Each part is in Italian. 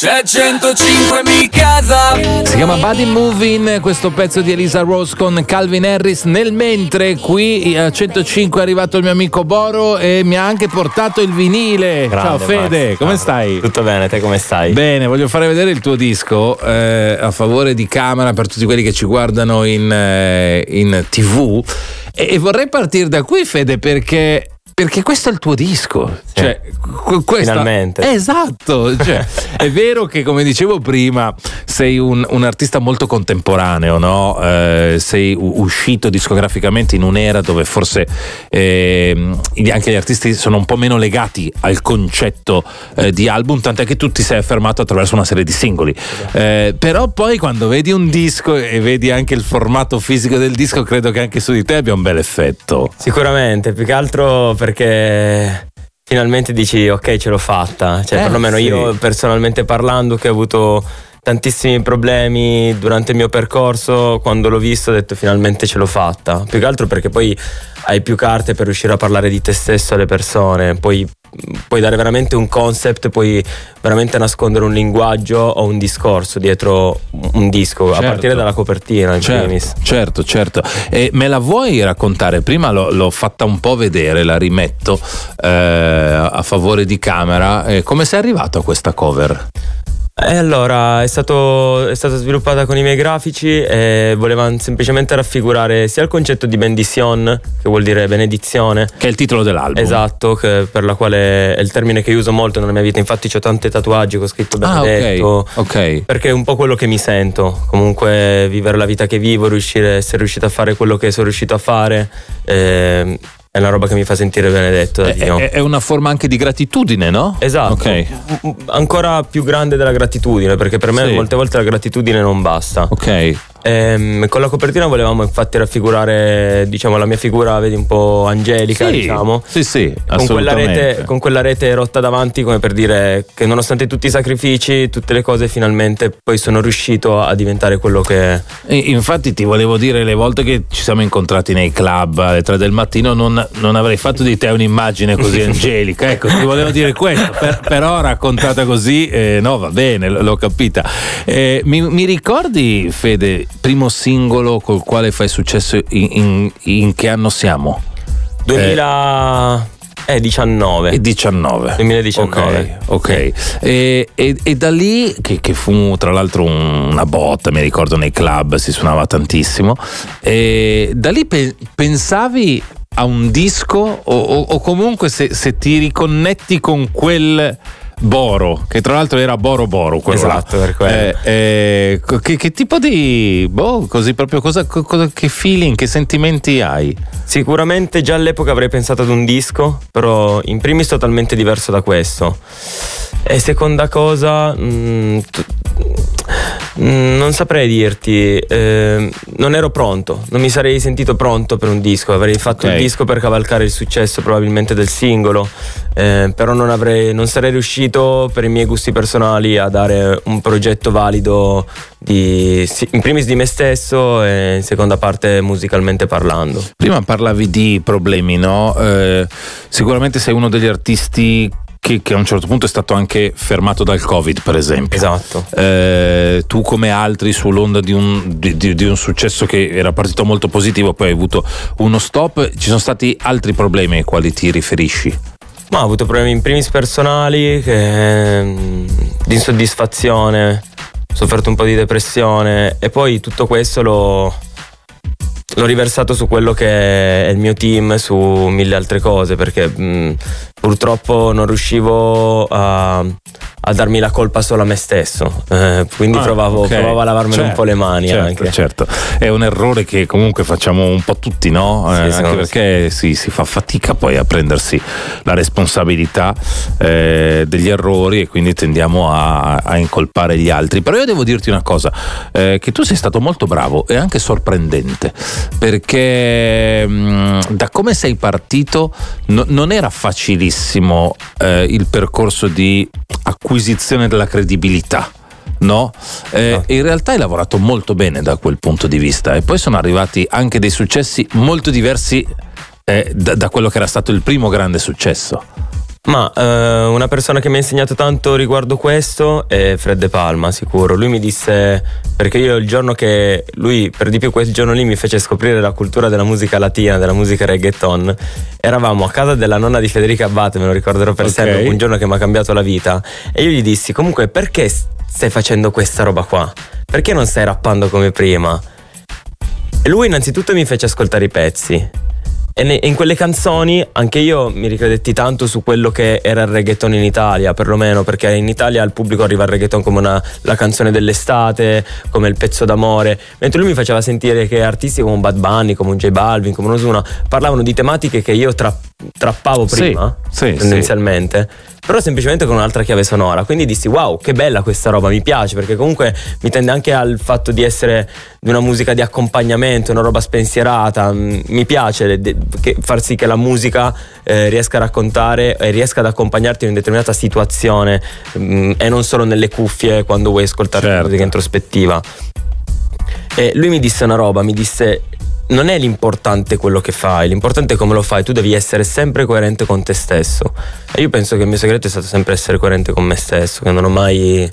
c'è 105 mi casa. Si chiama Body Moving, questo pezzo di Elisa Rose con Calvin Harris. Nel mentre qui a 105 è arrivato il mio amico Boro e mi ha anche portato il vinile. Grande, Ciao Fede, Max. come Ciao. stai? Tutto bene, te come stai? Bene, voglio fare vedere il tuo disco eh, a favore di camera per tutti quelli che ci guardano in, eh, in tv e, e vorrei partire da qui Fede perché, perché questo è il tuo disco. Cioè, qu- questa- Finalmente. Esatto, cioè, è vero che come dicevo prima sei un, un artista molto contemporaneo, no? Eh, sei uscito discograficamente in un'era dove forse gli- anche gli artisti sono un po' meno legati al concetto eh, di album, tant'è che tu ti sei affermato attraverso una serie di singoli. Eh, però poi quando vedi un disco e vedi anche il formato fisico del disco, credo che anche su di te abbia un bel effetto. Sicuramente, più che altro perché finalmente dici ok ce l'ho fatta, cioè Eh, perlomeno sì. io personalmente parlando che ho avuto tantissimi problemi durante il mio percorso, quando l'ho visto ho detto finalmente ce l'ho fatta, più che altro perché poi hai più carte per riuscire a parlare di te stesso alle persone, poi puoi dare veramente un concept, puoi veramente nascondere un linguaggio o un discorso dietro un disco, Certo. a partire dalla copertina in primis. Certo, certo, certo. E me la vuoi raccontare? Prima l'ho, l'ho fatta un po' vedere, la rimetto eh, a favore di camera. Eh, come sei arrivato a questa cover? E allora è, stato, è stata sviluppata con i miei grafici e volevano semplicemente raffigurare sia il concetto di benedizione, che vuol dire benedizione, Che è il titolo dell'album. esatto, che- per la quale è il termine che uso molto nella mia vita, infatti ho tante tatuaggi che ho scritto Ah, benedetto. ok. Ok. Perché è un po' quello che mi sento, comunque vivere la vita che vivo, riuscire, essere riuscito a fare quello che sono riuscito a fare, ehm, è una roba che mi fa sentire benedetto da È, Dio. è- è una forma anche di gratitudine, no? Esatto, Ok. M- ancora più grande della gratitudine, perché per me Sì. molte volte la gratitudine non basta. Ok. Ehm, con la copertina volevamo infatti raffigurare, diciamo, la mia figura, vedi, un po' angelica, Sì, diciamo. sì, sì, Con quella, rete, con quella rete rotta davanti come per dire che nonostante tutti i sacrifici, tutte le cose finalmente poi sono riuscito a diventare quello che... E Infatti ti volevo dire le volte che ci siamo incontrati nei club alle 3 del mattino non, non avrei fatto di te un'immagine così angelica, ecco ti volevo dire questo, per- però raccontata così eh, no va bene, l- l'ho capita. Eh, mi, mi ricordi Fede, primo singolo col quale fai successo in, in- in che anno siamo? 2019. E 19. 2019. Ok, ok. E, e- e da lì, che, che fu tra l'altro un- una botta, mi ricordo nei club si suonava tantissimo, e da lì pe- pensavi a un disco o, o- o comunque se, se ti riconnetti con quel Boro, che tra l'altro era Boro Boro, quello là. Esatto, per quello. Eh, eh, che, che tipo di, boh, così proprio, cosa, co- cosa- che feeling, che sentimenti hai? Sicuramente già all'epoca avrei pensato ad un disco, però in primis totalmente diverso da questo. E seconda cosa, t- mm, non saprei dirti, eh, non ero pronto, non mi sarei sentito pronto per un disco, avrei fatto Ok. il disco per cavalcare il successo probabilmente del singolo, eh, però non, avrei, non sarei riuscito per i miei gusti personali a dare un progetto valido di, in primis di me stesso e in seconda parte musicalmente parlando. Prima parlavi di problemi, no? Eh, sicuramente sei uno degli artisti che, che a un certo punto è stato anche fermato dal Covid, per esempio. Esatto. Eh, tu come altri sull'onda di un, di- di- di un successo che era partito molto positivo, poi hai avuto uno stop, ci sono stati altri problemi ai quali ti riferisci? Ma ho avuto problemi in primis personali, che, mm, di insoddisfazione, ho sofferto un po' di depressione e poi tutto questo l'ho, l'ho riversato su quello che è il mio team, su mille altre cose, perché mm, purtroppo non riuscivo a, a darmi la colpa solo a me stesso, Eh, quindi Ah, provavo, ok. provavo a lavarmene un Certo, po' le mani certo, anche. Certo, è un errore che comunque facciamo un po' tutti, no? Sì, Eh, anche perché sì, si fa fatica poi a prendersi la responsabilità eh, degli errori e quindi tendiamo a, a incolpare gli altri. Però io devo dirti una cosa, eh, che tu sei stato molto bravo e anche sorprendente, perché mh, da come sei partito no- non era facilissimo eh, il percorso di acquisizione della credibilità. No? Eh, No. in realtà hai lavorato molto bene da quel punto di vista e poi sono arrivati anche dei successi molto diversi eh, da, da quello che era stato il primo grande successo. Ma eh, una persona che mi ha insegnato tanto riguardo questo è Fred De Palma, sicuro. Lui mi disse, perché io il giorno che lui, per di più quel giorno lì, mi fece scoprire la cultura della musica latina, della musica reggaeton, eravamo a casa della nonna di Federica Abate, me lo ricorderò per okay. sempre, un giorno che mi ha cambiato la vita. E io gli dissi, comunque, perché stai facendo questa roba qua? Perché non stai rappando come prima? E lui innanzitutto mi fece ascoltare i pezzi e in quelle canzoni anche io mi ricredetti tanto su quello che era il reggaeton in Italia, perlomeno perché in Italia al pubblico arriva il reggaeton come una, la canzone dell'estate, come il pezzo d'amore, mentre lui mi faceva sentire che artisti come un Bad Bunny, come un J Balvin, come un Osuna parlavano di tematiche che io tra, trappavo prima, sì, tendenzialmente. Sì però semplicemente con un'altra chiave sonora. Quindi dissi wow, che bella questa roba, mi piace perché comunque mi tende anche al fatto di essere di una musica di accompagnamento, una roba spensierata. Mm, mi piace far sì che la musica eh, riesca a raccontare e riesca ad accompagnarti in una determinata situazione mh, mm, e non solo nelle cuffie quando vuoi ascoltare certo. musica introspettiva. E lui mi disse una roba, mi disse non è l'importante quello che fai, l'importante è come lo fai, tu devi essere sempre coerente con te stesso. E io penso che il mio segreto è stato sempre essere coerente con me stesso, che non ho mai,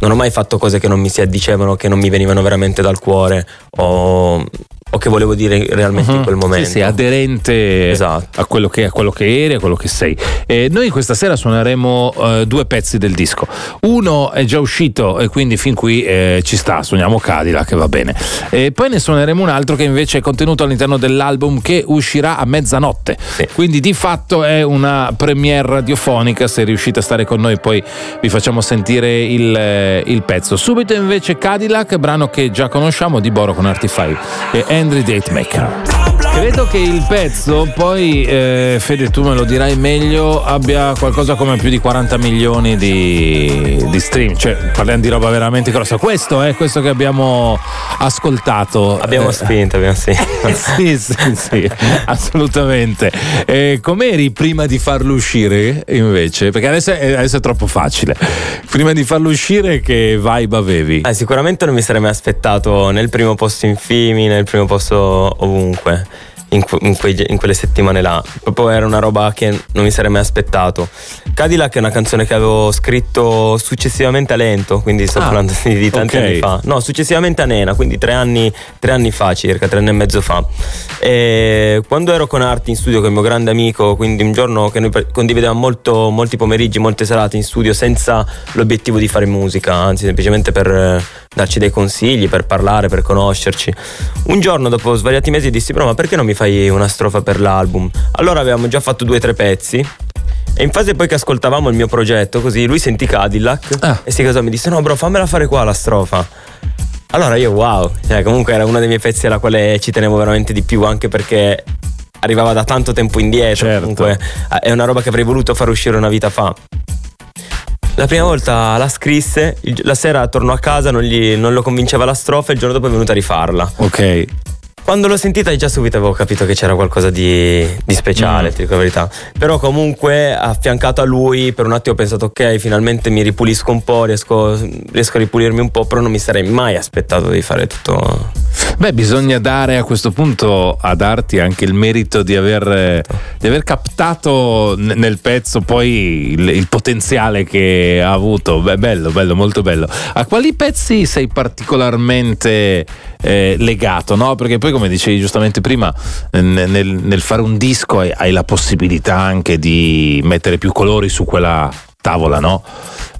non ho mai fatto cose che non mi si addicevano, che non mi venivano veramente dal cuore o o che volevo dire realmente uh-huh. in mhm. quel momento. Sì, sì aderente esatto. a, quello che, a, quello che, eri, a quello che sei. E noi questa sera suoneremo uh, due pezzi del disco. Uno è già uscito e quindi fin qui eh, ci sta, suoniamo Cadillac che va bene. E poi ne suoneremo un altro che invece è contenuto all'interno dell'album che uscirà a mezzanotte. Sì. Quindi di fatto è una premiere radiofonica, se riuscite a stare con noi poi vi facciamo sentire il, eh, il pezzo. Subito invece Cadillac, brano che già conosciamo di Boro con Artify. E Henry Datemaker. Credo che il pezzo, poi eh, Fede tu me lo dirai meglio, abbia qualcosa come più di 40 milioni di, di stream, cioè parliamo di roba veramente grossa. Questo è questo che abbiamo ascoltato. Abbiamo eh, spinto, abbiamo spinto. sì, sì, sì, assolutamente. Eh, com'eri prima di farlo uscire invece? Perché adesso è, adesso è troppo facile. Prima di farlo uscire che vibe avevi? Eh, sicuramente non mi sarei mai aspettato nel primo posto in Fimi, nel primo posto ovunque in, in, quei, in, quelle settimane là. Proprio era una roba che non mi sarei mai aspettato. Cadillac è una canzone che avevo scritto successivamente a Lento, quindi sto ah, parlando di, di tanti okay. anni fa. No, successivamente a Nena, quindi tre anni, tre anni fa circa, tre anni e mezzo fa. E quando ero con Arti in studio con il mio grande amico, quindi un giorno che noi condividevamo molto, molti pomeriggi, molte serate in studio senza l'obiettivo di fare musica, anzi semplicemente per darci dei consigli, per parlare, per conoscerci. Un giorno dopo svariati mesi dissi però ma perché non mi fai una strofa per l'album? Allora avevamo già fatto due o tre pezzi e in fase poi che ascoltavamo il mio progetto, così lui sentì Cadillac ah. e si casò mi disse no bro fammela fare qua la strofa. Allora io wow, cioè comunque era uno dei miei pezzi alla quale ci tenevo veramente di più anche perché arrivava da tanto tempo indietro, certo. comunque è una roba che avrei voluto far uscire una vita fa. La prima volta la scrisse, la sera tornò a casa, non, gli, non lo convinceva la strofa e il giorno dopo è venuta a rifarla. Ok. Quando l'ho sentita già subito avevo capito che c'era qualcosa di, di speciale, mm. ti dico la verità. Però comunque affiancato a lui per un attimo ho pensato ok, finalmente mi ripulisco un po', riesco, riesco a ripulirmi un po', però non mi sarei mai aspettato di fare tutto... Beh, bisogna dare a questo punto a darti anche il merito di aver, di aver captato nel pezzo poi il, il, potenziale che ha avuto. Beh, bello, bello, molto bello. A quali pezzi sei particolarmente eh, legato? No? Perché poi, come dicevi giustamente prima, nel, nel fare un disco hai, hai la possibilità anche di mettere più colori su quella tavola, no?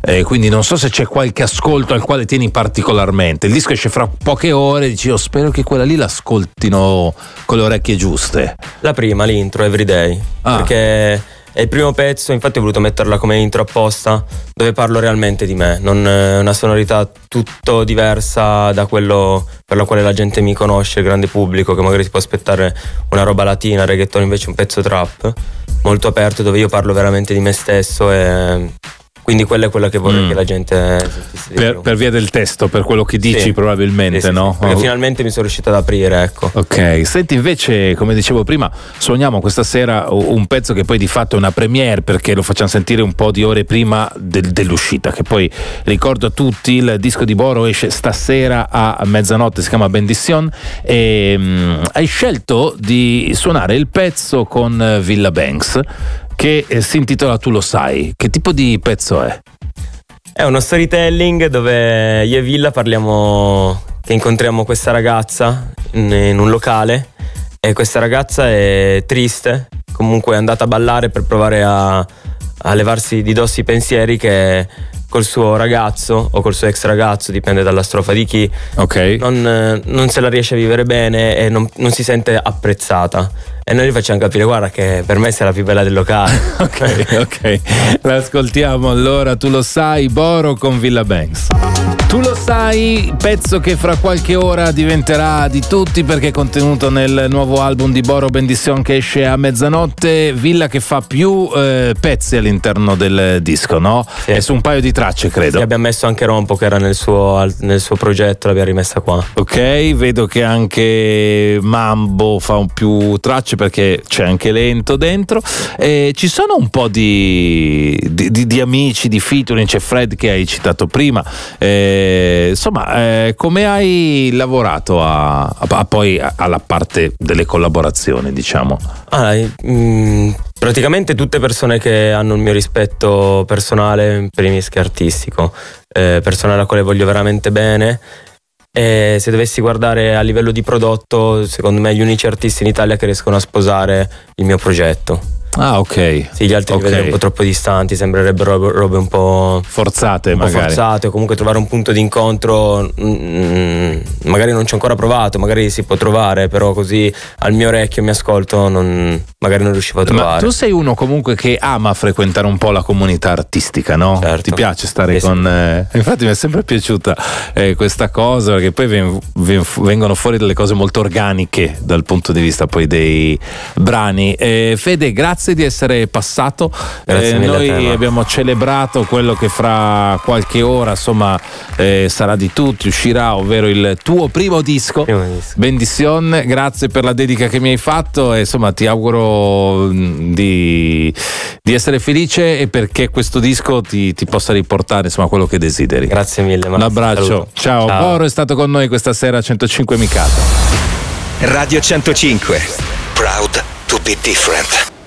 Eh, quindi non so se c'è qualche ascolto al quale tieni particolarmente. Il disco esce fra poche ore, dici io spero che quella lì l'ascoltino con le orecchie giuste. La prima, l'intro, Everyday. Ah. Perché è il primo pezzo, infatti ho voluto metterla come intro apposta, dove parlo realmente di me, non è una sonorità tutto diversa da quello per la quale la gente mi conosce, il grande pubblico, che magari si può aspettare una roba latina, reggaeton invece un pezzo trap, molto aperto dove io parlo veramente di me stesso e quindi quella è quella che vorrei mm. che la gente per, per, via del testo, per quello che dici sì. probabilmente, sì, no? Sì, perché oh. finalmente mi sono riuscito ad aprire, ecco. Ok, senti invece, come dicevo prima, suoniamo questa sera un pezzo che poi di fatto è una premiere perché lo facciamo sentire un po' di ore prima del, dell'uscita, che poi ricordo a tutti, il disco di Boro esce stasera a mezzanotte, si chiama Bendition e um, hai scelto di suonare il pezzo con Villa Banks che eh, si intitola Tu lo sai. Che tipo di pezzo è? È uno storytelling dove io e Villa parliamo che incontriamo questa ragazza in, un locale e questa ragazza è triste, comunque è andata a ballare per provare a, a levarsi di dosso i pensieri che col suo ragazzo o col suo ex ragazzo, dipende dalla strofa di chi, Ok. non, non se la riesce a vivere bene e non, non si sente apprezzata. E noi gli facciamo capire, guarda che per me sei la più bella del locale. Ok, ok. L'ascoltiamo allora, tu lo sai, Boro con Villa Banks. Tu lo sai, pezzo che fra qualche ora diventerà di tutti perché è contenuto nel nuovo album di Boro Bendition che esce a mezzanotte. Villa che fa più eh, pezzi all'interno del disco, no? Sì. È su un paio di tracce, credo. Sì, abbiamo messo anche Rompo che era nel suo, nel suo progetto, l'abbiamo rimessa qua. Ok, vedo che anche Mambo fa un più tracce perché c'è anche lento dentro. E ci sono un po' di, di- di- di amici, di featuring, c'è Fred che hai citato prima. Eh, insomma, eh, come hai lavorato a, a- a poi alla parte delle collaborazioni, diciamo? Ah, mm, praticamente tutte persone che hanno il mio rispetto personale, in primis che artistico, eh, persone alla quale voglio veramente bene. E se dovessi guardare a livello di prodotto, secondo me gli unici artisti in Italia che riescono a sposare il mio progetto. Ah, ok. Sì, gli altri Ok. li un po' troppo distanti, sembrerebbero robe, robe un po', Forzate, un po' magari. forzate o comunque trovare un punto di incontro. mm, magari non ci ho ancora provato, magari si può trovare, però così al mio orecchio mi ascolto, non- magari non riuscivo a Ma trovare. tu sei uno comunque che ama frequentare un po' la comunità artistica, no? Certo. Ti piace stare Sì, sì. con... eh, infatti mi è sempre piaciuta eh, questa cosa perché poi ven- ven- vengono fuori delle cose molto organiche dal punto di vista poi dei brani. Eh, Fede, grazie di essere passato. Grazie Eh, noi abbiamo celebrato quello che fra qualche ora insomma eh, sarà di tutti, uscirà, ovvero il tuo primo disco. Primo disco. Bendizione, grazie per la dedica che mi hai fatto e insomma ti auguro mh, di, di essere felice e perché questo disco ti, ti possa riportare insomma quello che desideri. Grazie mille. Un Max. abbraccio, Saluto. ciao. Boro è stato con noi questa sera a 105 Mikado. Radio 105. Proud to be different.